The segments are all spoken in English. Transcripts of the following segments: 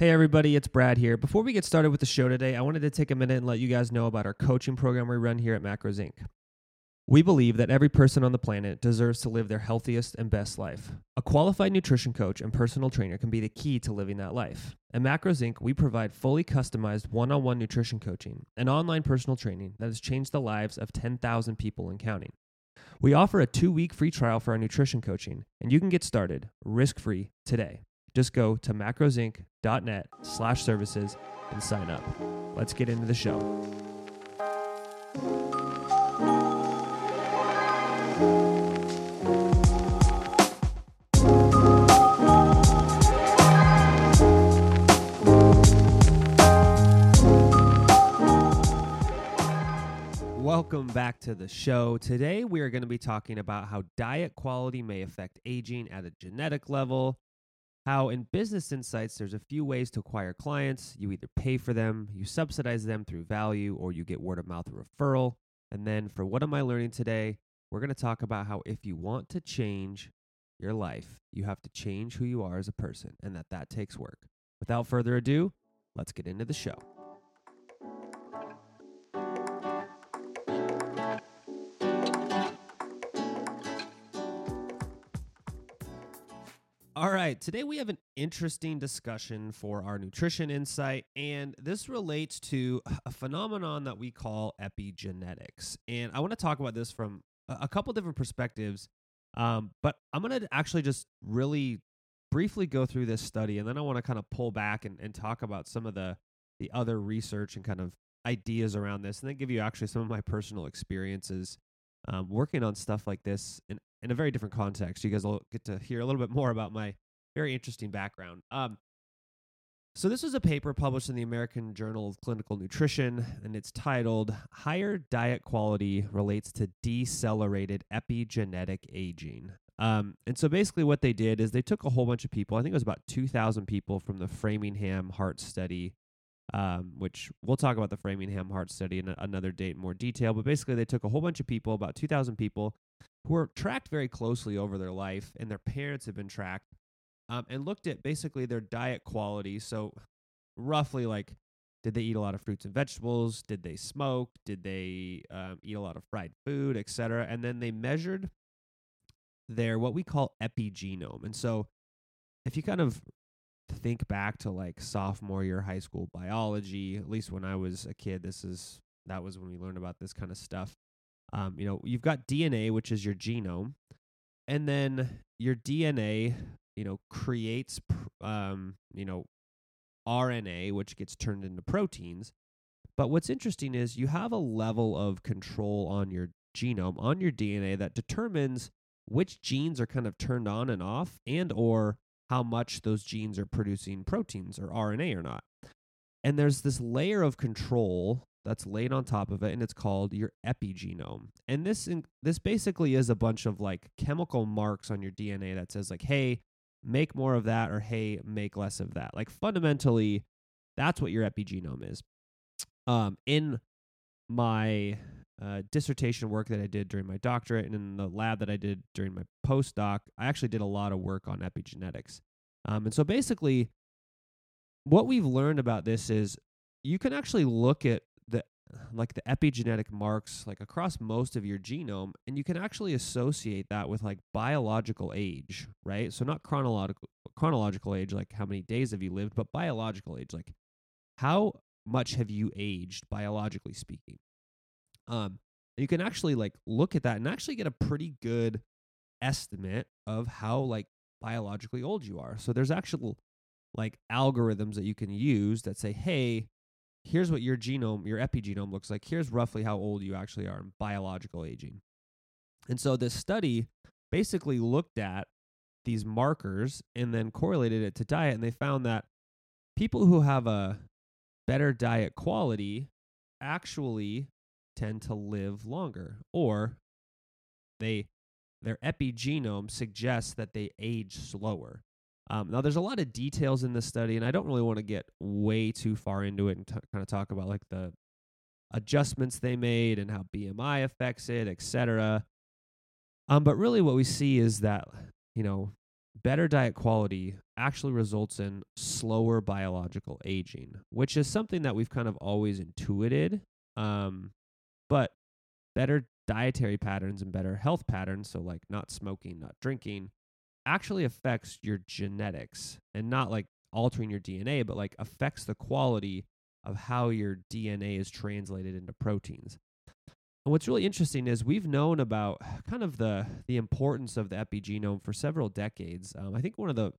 Hey, everybody, it's Brad here. Before we get started with the show today, I wanted to take a minute and let you guys know about our coaching program we run here at Macros Inc. We believe that every person on the planet deserves to live their healthiest and best life. A qualified nutrition coach and personal trainer can be the key to living that life. At Macros Inc., we provide fully customized one on one nutrition coaching and online personal training that has changed the lives of 10,000 people and counting. We offer a two week free trial for our nutrition coaching, and you can get started risk free today. Just go to macrosinc.net slash services and sign up. Let's get into the show. Welcome back to the show. Today we are going to be talking about how diet quality may affect aging at a genetic level, how in Business Insights there's a few ways to acquire clients. You either pay for them, you subsidize them through value, or you get word of mouth referral. And then for what am I learning today? We're going to talk about how if you want to change your life, you have to change who you are as a person and that that takes work. Without further ado, let's get into the show. All right, today we have an interesting discussion for our nutrition insight, and this relates to a phenomenon that we call epigenetics. And I want to talk about this from a couple different perspectives, um, but I'm going to actually just really briefly go through this study, and then I want to kind of pull back and, and talk about some of the the other research and kind of ideas around this, and then give you actually some of my personal experiences um, working on stuff like this in, in a very different context. You guys will get to hear a little bit more about my very interesting background. Um, so, this was a paper published in the American Journal of Clinical Nutrition, and it's titled Higher Diet Quality Relates to Decelerated Epigenetic Aging. Um, and so, basically, what they did is they took a whole bunch of people, I think it was about 2,000 people from the Framingham Heart Study um, which we'll talk about the Framingham Heart Study in another date in more detail. But basically, they took a whole bunch of people, about 2,000 people, who were tracked very closely over their life, and their parents had been tracked, um, and looked at basically their diet quality. So, roughly, like, did they eat a lot of fruits and vegetables? Did they smoke? Did they um, eat a lot of fried food, etc.? And then they measured their what we call epigenome. And so, if you kind of think back to like sophomore year high school biology, at least when I was a kid, this is that was when we learned about this kind of stuff. Um, you know, you've got DNA, which is your genome, and then your DNA, you know, creates, um, you know, RNA, which gets turned into proteins. But what's interesting is you have a level of control on your genome, on your DNA, that determines which genes are kind of turned on and off, and or how much those genes are producing proteins or RNA or not. And there's this layer of control that's laid on top of it and it's called your epigenome. And this in, this basically is a bunch of like chemical marks on your DNA that says like hey, make more of that or hey, make less of that. Like fundamentally that's what your epigenome is. Um in my uh, dissertation work that I did during my doctorate and in the lab that I did during my postdoc, I actually did a lot of work on epigenetics. Um, and so basically, what we've learned about this is you can actually look at the like the epigenetic marks like across most of your genome and you can actually associate that with like biological age right? So not chronological chronological age like how many days have you lived but biological age like how much have you aged biologically speaking um, you can actually like look at that and actually get a pretty good estimate of how like biologically old you are. So there's actual like algorithms that you can use that say, hey, here's what your genome, your epigenome looks like. Here's roughly how old you actually are in biological aging. And so this study basically looked at these markers and then correlated it to diet. And they found that people who have a better diet quality actually tend to live longer or they their epigenome suggests that they age slower. Um, now, there's a lot of details in this study, and I don't really want to get way too far into it and t- kind of talk about like the adjustments they made and how BMI affects it, etc. Um, but really, what we see is that you know better diet quality actually results in slower biological aging, which is something that we've kind of always intuited. Um, but better dietary patterns and better health patterns, so like not smoking, not drinking, actually affects your genetics and not like altering your DNA, but like affects the quality of how your DNA is translated into proteins. And what's really interesting is we've known about kind of the the importance of the epigenome for several decades. Um, I think one of the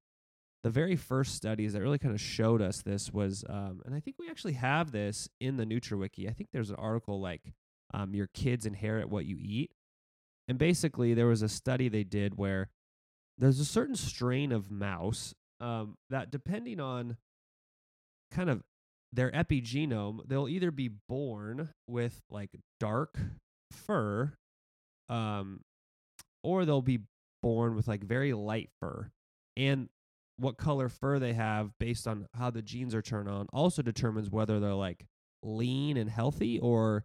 the very first studies that really kind of showed us this was, um, and I think we actually have this in the NutraWiki. I think there's an article like um, "Your kids inherit what you eat," and basically there was a study they did where there's a certain strain of mouse um, that, depending on kind of their epigenome, they'll either be born with like dark fur, um, or they'll be born with like very light fur. And what color fur they have based on how the genes are turned on also determines whether they're like lean and healthy or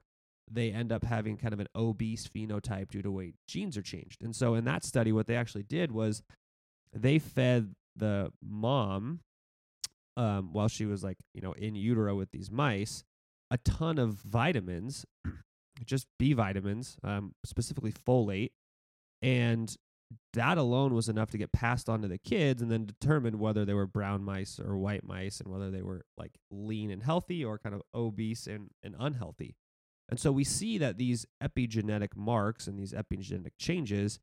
they end up having kind of an obese phenotype due to way genes are changed. And so in that study, what they actually did was they fed the mom um, while she was like you know in utero with these mice a ton of vitamins just b vitamins um, specifically folate and that alone was enough to get passed on to the kids and then determine whether they were brown mice or white mice and whether they were like lean and healthy or kind of obese and, and unhealthy and so we see that these epigenetic marks and these epigenetic changes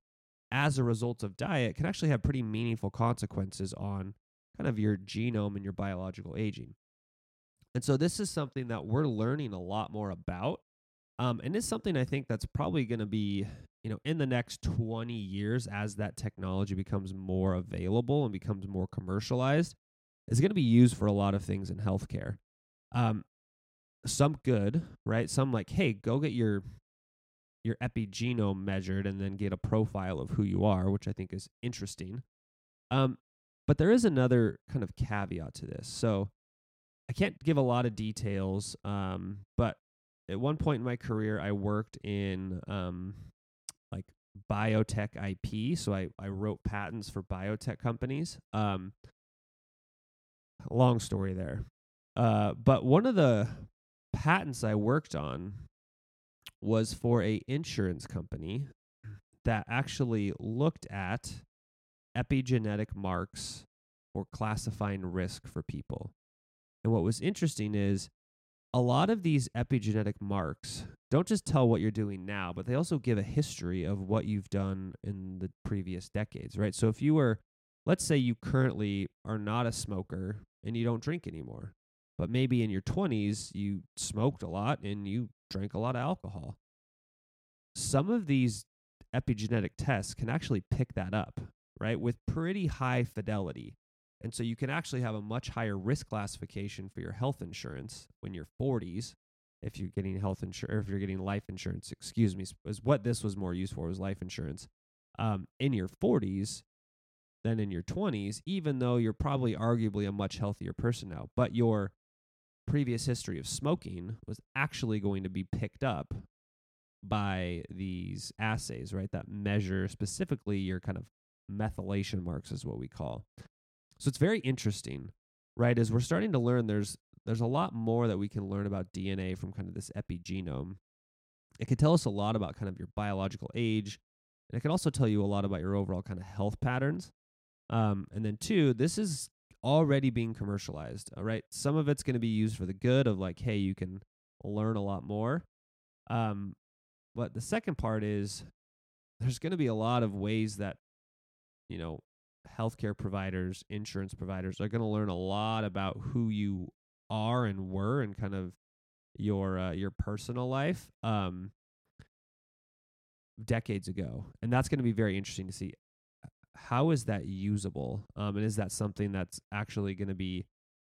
as a result of diet can actually have pretty meaningful consequences on kind of your genome and your biological aging. And so this is something that we're learning a lot more about. Um, and it's something I think that's probably going to be, you know, in the next 20 years as that technology becomes more available and becomes more commercialized, is going to be used for a lot of things in healthcare. Um, some good, right? Some like, hey, go get your your epigenome measured and then get a profile of who you are, which I think is interesting. Um, but there is another kind of caveat to this. So I can't give a lot of details, um, but at one point in my career, I worked in um, like biotech IP. So I, I wrote patents for biotech companies. Um, long story there. Uh, but one of the patents I worked on was for a insurance company that actually looked at epigenetic marks for classifying risk for people. And what was interesting is a lot of these epigenetic marks don't just tell what you're doing now, but they also give a history of what you've done in the previous decades, right? So if you were, let's say you currently are not a smoker and you don't drink anymore, but maybe in your 20s you smoked a lot and you drank a lot of alcohol. Some of these epigenetic tests can actually pick that up, right, with pretty high fidelity. And so you can actually have a much higher risk classification for your health insurance when you're 40s if you're getting health insurance if you're getting life insurance, excuse me, is what this was more used for was life insurance. Um, in your 40s than in your 20s, even though you're probably arguably a much healthier person now, but your previous history of smoking was actually going to be picked up by these assays, right? That measure specifically your kind of methylation marks is what we call. So it's very interesting, right? As we're starting to learn there's there's a lot more that we can learn about DNA from kind of this epigenome. It can tell us a lot about kind of your biological age, and it can also tell you a lot about your overall kind of health patterns. Um, and then two, this is already being commercialized. All right, some of it's going to be used for the good of like, hey, you can learn a lot more. Um, but the second part is there's going to be a lot of ways that you know healthcare providers, insurance providers are going to learn a lot about who you are and were and kind of your uh, your personal life um decades ago. And that's going to be very interesting to see how is that usable? Um, and is that something that's actually going to be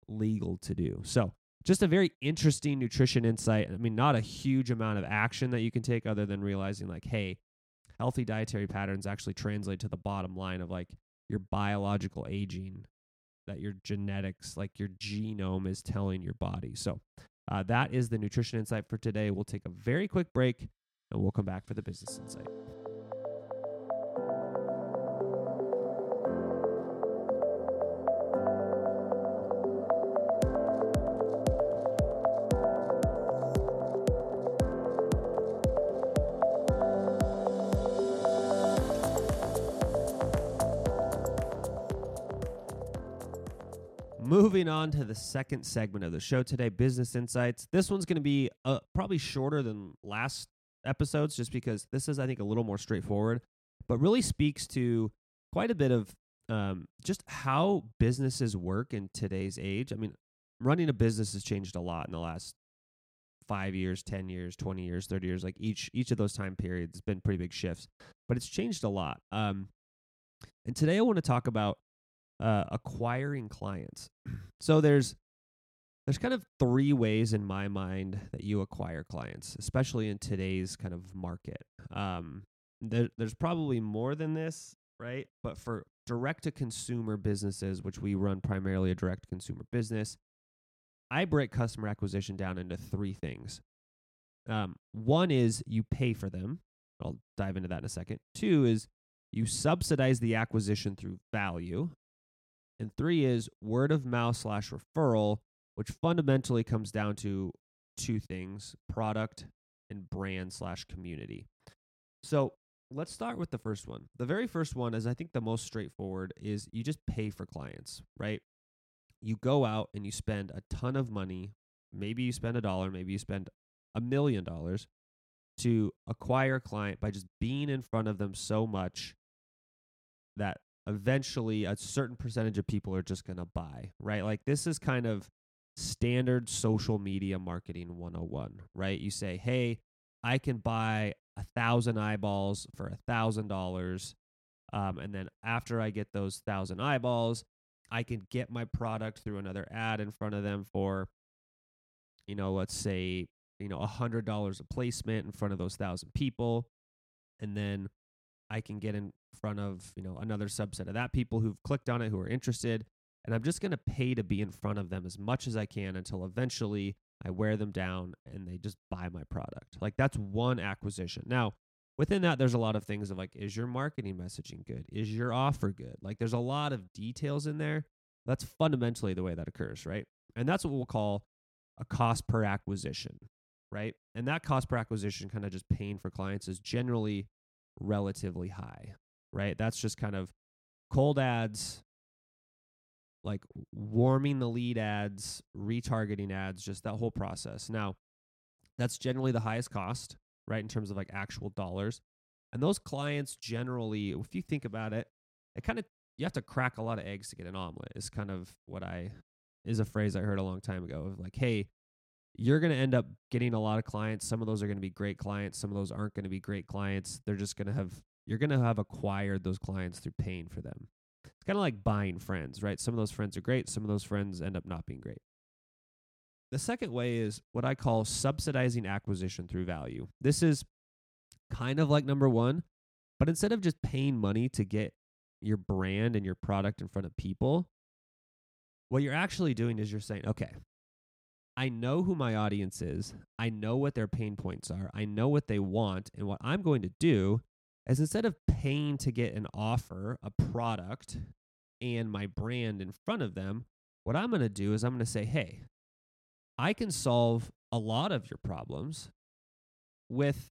legal to do? So, just a very interesting nutrition insight. I mean, not a huge amount of action that you can take other than realizing, like, hey, healthy dietary patterns actually translate to the bottom line of like your biological aging, that your genetics, like your genome, is telling your body. So, uh, that is the nutrition insight for today. We'll take a very quick break and we'll come back for the business insight. Moving on to the second segment of the show today, business insights. This one's going to be uh, probably shorter than last episodes, just because this is, I think, a little more straightforward, but really speaks to quite a bit of um, just how businesses work in today's age. I mean, running a business has changed a lot in the last five years, ten years, twenty years, thirty years. Like each each of those time periods has been pretty big shifts, but it's changed a lot. Um, and today I want to talk about uh, acquiring clients. so there's there's kind of three ways in my mind that you acquire clients, especially in today's kind of market. Um, there, there's probably more than this, right? But for direct to consumer businesses, which we run primarily a direct consumer business, I break customer acquisition down into three things. Um, one is you pay for them. I'll dive into that in a second. Two is you subsidize the acquisition through value. And three is word of mouth slash referral, which fundamentally comes down to two things product and brand slash community. So let's start with the first one. The very first one is, I think, the most straightforward is you just pay for clients, right? You go out and you spend a ton of money. Maybe you spend a dollar, maybe you spend a million dollars to acquire a client by just being in front of them so much that eventually a certain percentage of people are just going to buy, right? Like this is kind of standard social media marketing 101, right? You say, hey, I can buy a thousand eyeballs for a thousand dollars. Um, and then after I get those thousand eyeballs, I can get my product through another ad in front of them for, you know, let's say, you know, a hundred dollars a placement in front of those thousand people. And then I can get in front of you know another subset of that people who've clicked on it who are interested and i'm just going to pay to be in front of them as much as i can until eventually i wear them down and they just buy my product. Like that's one acquisition. Now within that there's a lot of things of like is your marketing messaging good? Is your offer good? Like there's a lot of details in there. That's fundamentally the way that occurs right? And that's what we'll call a cost per acquisition right? And that cost per acquisition kind of just paying for clients is generally relatively high right? That's just kind of cold ads, like warming the lead ads, retargeting ads, just that whole process. Now, that's generally the highest cost, right? In terms of like actual dollars. And those clients generally, if you think about it, it kind of, you have to crack a lot of eggs to get an omelet, is kind of what I, is a phrase I heard a long time ago of like, hey, you're going to end up getting a lot of clients. Some of those are going to be great clients. Some of those aren't going to be great clients. They're just going to have you're going to have acquired those clients through paying for them. It's kind of like buying friends, right? Some of those friends are great, some of those friends end up not being great. The second way is what I call subsidizing acquisition through value. This is kind of like number one, but instead of just paying money to get your brand and your product in front of people, what you're actually doing is you're saying, okay, I know who my audience is. I know what their pain points are. I know what they want. And what I'm going to do is instead of paying to get an offer, a product, and my brand in front of them, what I'm going to do is I'm going to say, hey, I can solve a lot of your problems with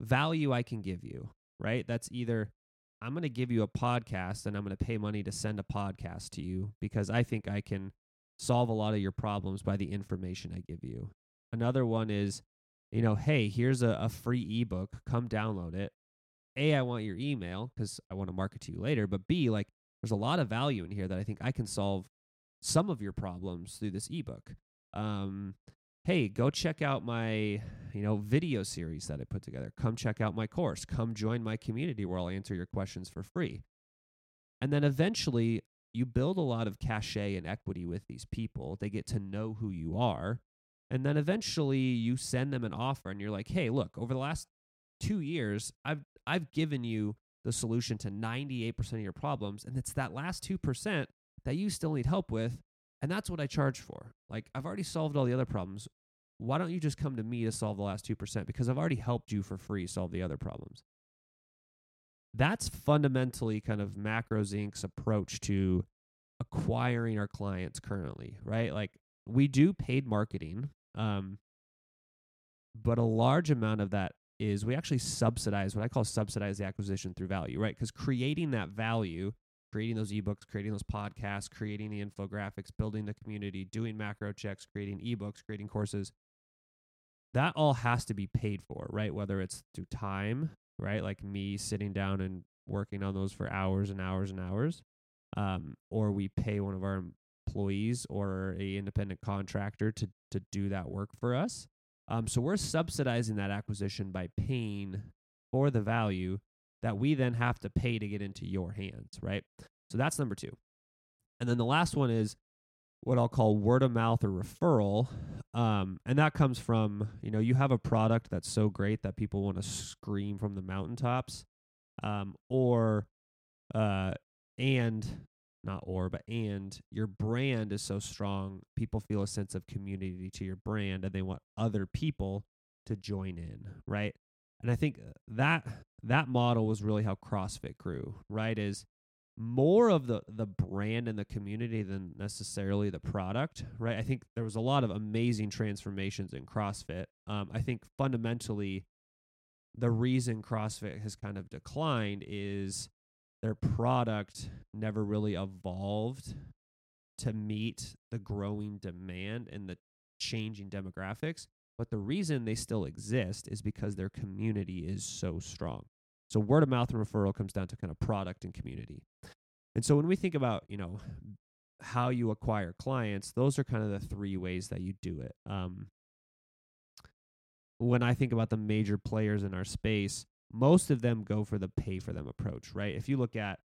value I can give you, right? That's either I'm going to give you a podcast and I'm going to pay money to send a podcast to you because I think I can solve a lot of your problems by the information I give you. Another one is, you know, hey, here's a, a free ebook. Come download it. A, I want your email because I want to market to you later. But B, like there's a lot of value in here that I think I can solve some of your problems through this ebook. Um, hey, go check out my you know video series that I put together. Come check out my course. Come join my community where I'll answer your questions for free. And then eventually you build a lot of cachet and equity with these people. They get to know who you are. And then eventually you send them an offer and you're like, hey, look, over the last two years, I've I've given you the solution to 98% of your problems. And it's that last 2% that you still need help with. And that's what I charge for. Like, I've already solved all the other problems. Why don't you just come to me to solve the last 2%? Because I've already helped you for free solve the other problems. That's fundamentally kind of Macros Inc.'s approach to acquiring our clients currently, right? Like, we do paid marketing, um, but a large amount of that is we actually subsidize what I call subsidize the acquisition through value, right? Because creating that value creating those ebooks, creating those podcasts, creating the infographics, building the community, doing macro checks, creating ebooks, creating courses. That all has to be paid for, right? Whether it's through time, right? Like me sitting down and working on those for hours and hours and hours, um, or we pay one of our employees or a independent contractor to to do that work for us. Um, so we're subsidizing that acquisition by paying for the value that we then have to pay to get into your hands, right? So that's number two. And then the last one is what I'll call word of mouth or referral. Um, and that comes from, you know, you have a product that's so great that people want to scream from the mountaintops. Um, or, uh, and not or, but and your brand is so strong, people feel a sense of community to your brand and they want other people to join in, right? And I think that that model was really how CrossFit grew, right? Is more of the the brand and the community than necessarily the product, right? I think there was a lot of amazing transformations in CrossFit. Um, I think fundamentally, the reason CrossFit has kind of declined is their product never really evolved to meet the growing demand and the changing demographics. But the reason they still exist is because their community is so strong. So word of mouth and referral comes down to kind of product and community. And so when we think about, you know, how you acquire clients, those are kind of the three ways that you do it. Um, when I think about the major players in our space, most of them go for the pay for them approach, right? If you look at,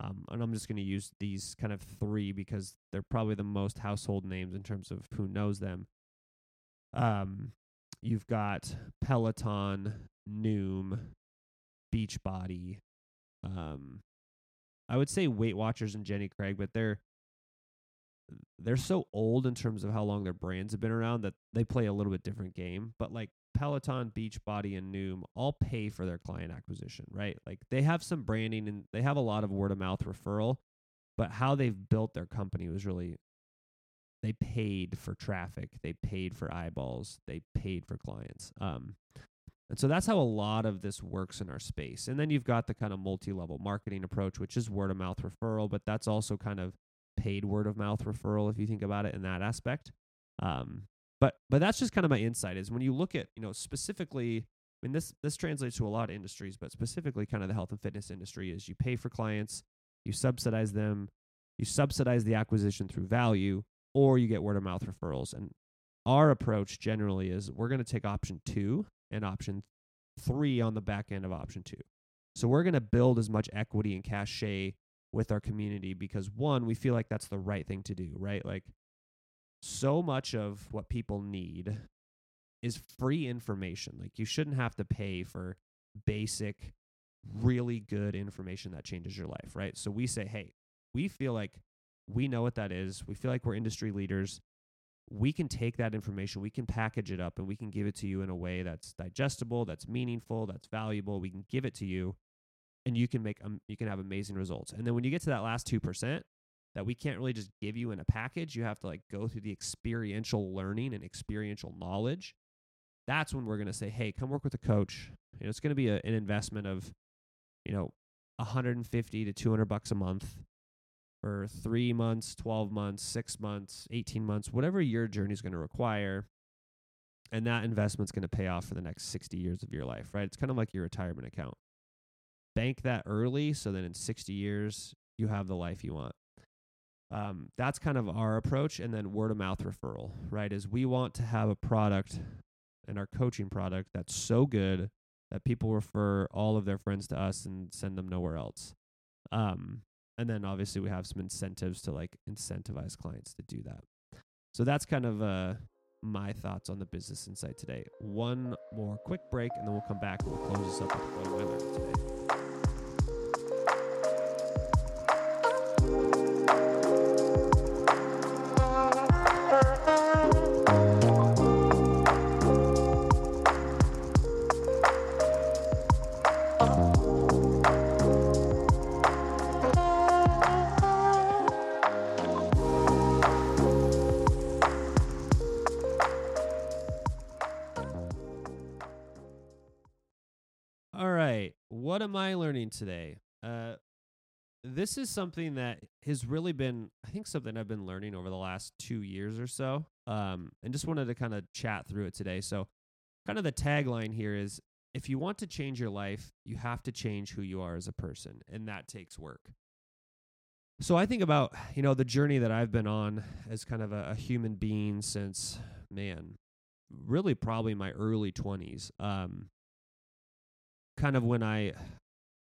um, and I'm just going to use these kind of three because they're probably the most household names in terms of who knows them. Um, you've got Peloton, Noom, Beachbody. Um, I would say Weight Watchers and Jenny Craig, but they're they're so old in terms of how long their brands have been around that they play a little bit different game. But like Peloton, Beachbody, and Noom all pay for their client acquisition, right? Like they have some branding and they have a lot of word of mouth referral, but how they've built their company was really they paid for traffic, they paid for eyeballs, they paid for clients. Um, and so that's how a lot of this works in our space. And then you've got the kind of multi level marketing approach, which is word of mouth referral, but that's also kind of paid word of mouth referral if you think about it in that aspect. Um, but but that's just kind of my insight is when you look at you know specifically I mean this this translates to a lot of industries, but specifically kind of the health and fitness industry is you pay for clients, you subsidize them, you subsidize the acquisition through value, or you get word of mouth referrals. And our approach generally is we're going to take option two and option three on the back end of option two. So we're going to build as much equity and cachet with our community because one, we feel like that's the right thing to do, right? Like so much of what people need is free information. Like you shouldn't have to pay for basic, really good information that changes your life, right? So we say, hey, we feel like we know what that is. We feel like we're industry leaders. We can take that information, we can package it up, and we can give it to you in a way that's digestible, that's meaningful, that's valuable. We can give it to you, and you can make um, you can have amazing results. And then when you get to that last two percent, that we can't really just give you in a package. You have to like go through the experiential learning and experiential knowledge. That's when we're going to say, hey, come work with a coach. You know, it's going to be a, an investment of, you know, 150 to 200 bucks a month for three months, 12 months, six months, 18 months, whatever your journey is going to require. And that investment's going to pay off for the next 60 years of your life, right? It's kind of like your retirement account. Bank that early so that in 60 years, you have the life you want um, that's kind of our approach and then word of mouth referral right is we want to have a product and our coaching product that's so good that people refer all of their friends to us and send them nowhere else um, and then obviously we have some incentives to like incentivize clients to do that. So that's kind of uh, my thoughts on the business insight today. One more quick break and then we'll come back and we'll close this up with what i today What am I learning today? Uh, this is something that has really been, I think, something I've been learning over the last two years or so. Um, and just wanted to kind of chat through it today. So, kind of the tagline here is if you want to change your life, you have to change who you are as a person, and that takes work. So, I think about, you know, the journey that I've been on as kind of a, a human being since, man, really probably my early 20s. Um, kind of when I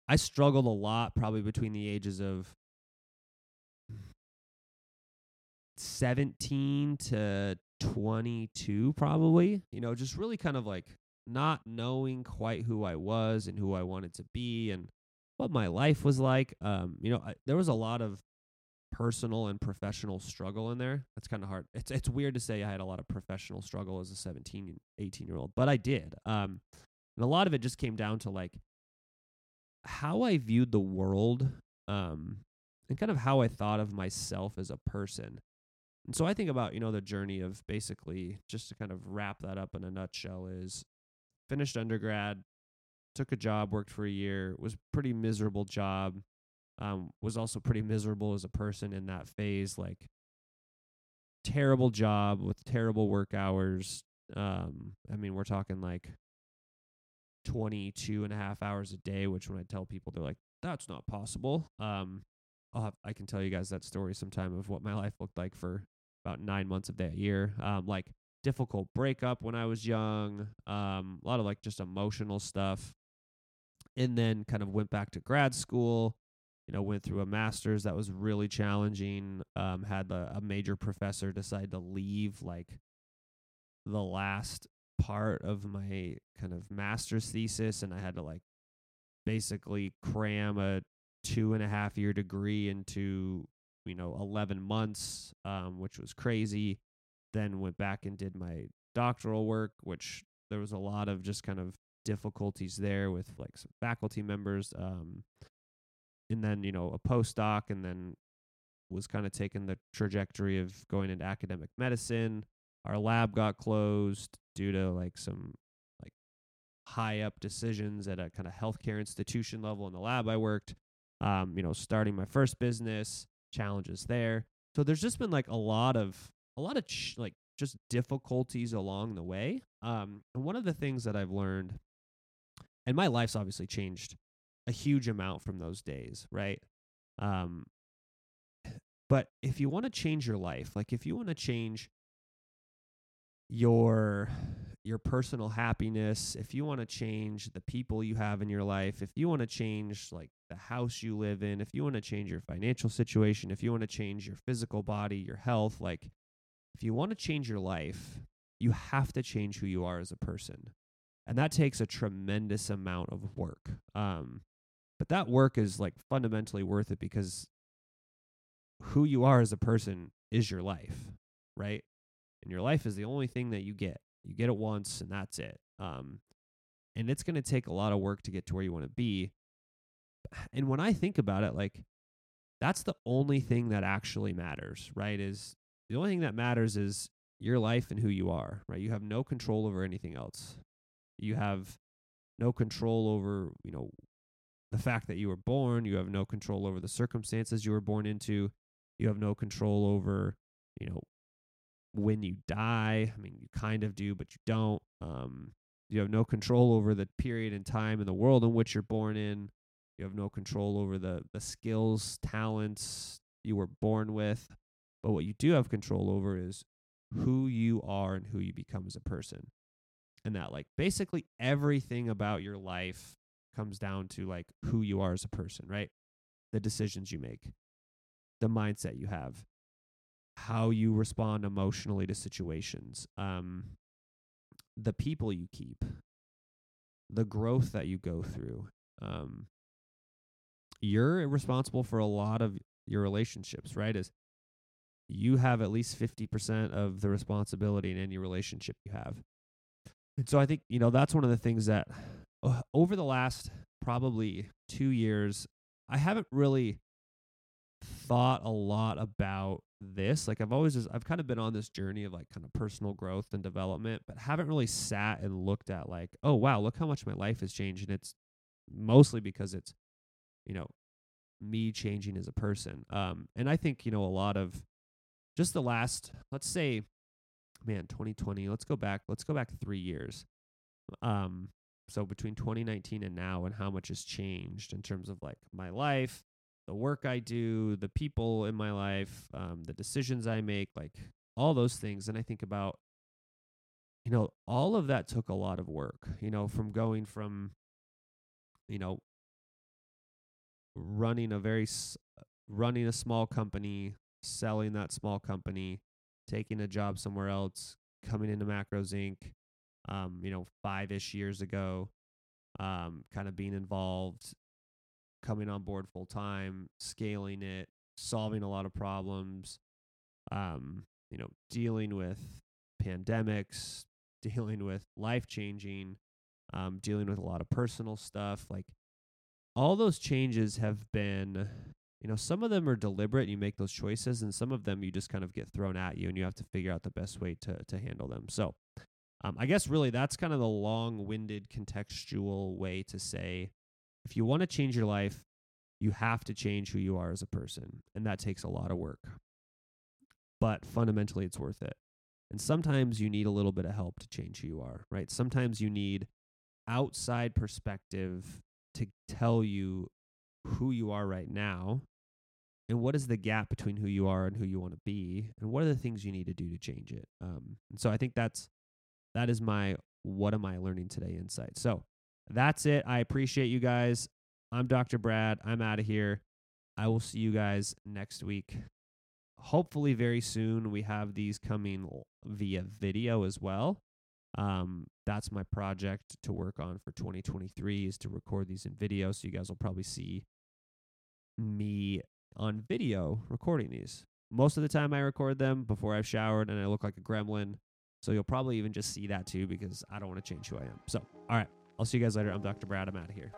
I struggled a lot probably between the ages of 17 to 22 probably you know just really kind of like not knowing quite who I was and who I wanted to be and what my life was like um you know I, there was a lot of personal and professional struggle in there. That's kind of hard. It's it's weird to say I had a lot of professional struggle as a 17 18 year old but I did um and a lot of it just came down to like how I viewed the world um, and kind of how I thought of myself as a person. And so I think about, you know, the journey of basically just to kind of wrap that up in a nutshell is finished undergrad, took a job, worked for a year, was pretty miserable job. Um, was also pretty miserable as a person in that phase, like terrible job with terrible work hours. Um, I mean, we're talking like 22 and a half hours a day, which when I tell people, they're like, that's not possible. Um, I'll have, I can tell you guys that story sometime of what my life looked like for about nine months of that year. Um, like difficult breakup when I was young, um, a lot of like just emotional stuff. And then kind of went back to grad school, you know, went through a master's that was really challenging. Um, had a, a major professor decide to leave like the last part of my kind of master's thesis, and I had to like basically cram a two and a half year degree into you know 11 months um, which was crazy. Then went back and did my doctoral work which there was a lot of just kind of difficulties there with like some faculty members um, and then you know a postdoc and then was kind of taking the trajectory of going into academic medicine our lab got closed due to like some like high up decisions at a kind of healthcare institution level in the lab I worked. Um, you know, starting my first business, challenges there. So there's just been like a lot of a lot of ch- like just difficulties along the way. Um, and one of the things that I've learned, and my life's obviously changed a huge amount from those days, right? Um, but if you want to change your life, like if you want to change your your personal happiness, if you want to change the people you have in your life, if you want to change like the house you live in, if you want to change your financial situation, if you want to change your physical body, your health, like if you want to change your life, you have to change who you are as a person. And that takes a tremendous amount of work. Um, but that work is like fundamentally worth it because who you are as a person is your life, right? And your life is the only thing that you get. You get it once, and that's it. Um, and it's going to take a lot of work to get to where you want to be. And when I think about it, like that's the only thing that actually matters, right? Is the only thing that matters is your life and who you are, right? You have no control over anything else. You have no control over, you know, the fact that you were born. You have no control over the circumstances you were born into. You have no control over, you know, when you die. I mean, you kind of do, but you don't. Um, you have no control over the period and time in the world in which you're born in. You have no control over the the skills, talents you were born with. But what you do have control over is who you are and who you become as a person. And that like basically everything about your life comes down to like who you are as a person, right? The decisions you make, the mindset you have, how you respond emotionally to situations, um, the people you keep, the growth that you go through. Um, you're responsible for a lot of your relationships, right? Is you have at least 50% of the responsibility in any relationship you have. And so I think, you know, that's one of the things that uh, over the last probably two years, I haven't really thought a lot about this like i've always just, i've kind of been on this journey of like kind of personal growth and development but haven't really sat and looked at like oh wow look how much my life has changed and it's mostly because it's you know me changing as a person. Um, and I think, you know, a lot of just the last, let's say, man, 2020, let's go back, let's go back three years. Um, so between 2019 and now, and how much has changed in terms of like my life, the work I do, the people in my life, um, the decisions I make, like all those things. And I think about, you know, all of that took a lot of work, you know, from going from, you know, running a very running a small company, selling that small company, taking a job somewhere else, coming into Macros Inc. Um, you know, five ish years ago, um, kind of being involved, coming on board full time, scaling it, solving a lot of problems, um, you know, dealing with pandemics, dealing with life changing, um, dealing with a lot of personal stuff. Like all those changes have been you know some of them are deliberate you make those choices and some of them you just kind of get thrown at you and you have to figure out the best way to to handle them so um, i guess really that's kind of the long-winded contextual way to say if you want to change your life you have to change who you are as a person and that takes a lot of work. But fundamentally it's worth it. And sometimes you need a little bit of help to change who you are right? Sometimes you need outside perspective to tell you who you are right now and what is the gap between who you are and who you want to be and what are the things you need to do to change it um, and so i think that's that is my what am i learning today insight so that's it i appreciate you guys i'm dr brad i'm out of here i will see you guys next week hopefully very soon we have these coming via video as well um, that's my project to work on for 2023 is to record these in video. So you guys will probably see me on video recording these. Most of the time I record them before I've showered and I look like a gremlin. So you'll probably even just see that too because I don't want to change who I am. So, all right. I'll see you guys later. I'm Dr. Brad. I'm out of here.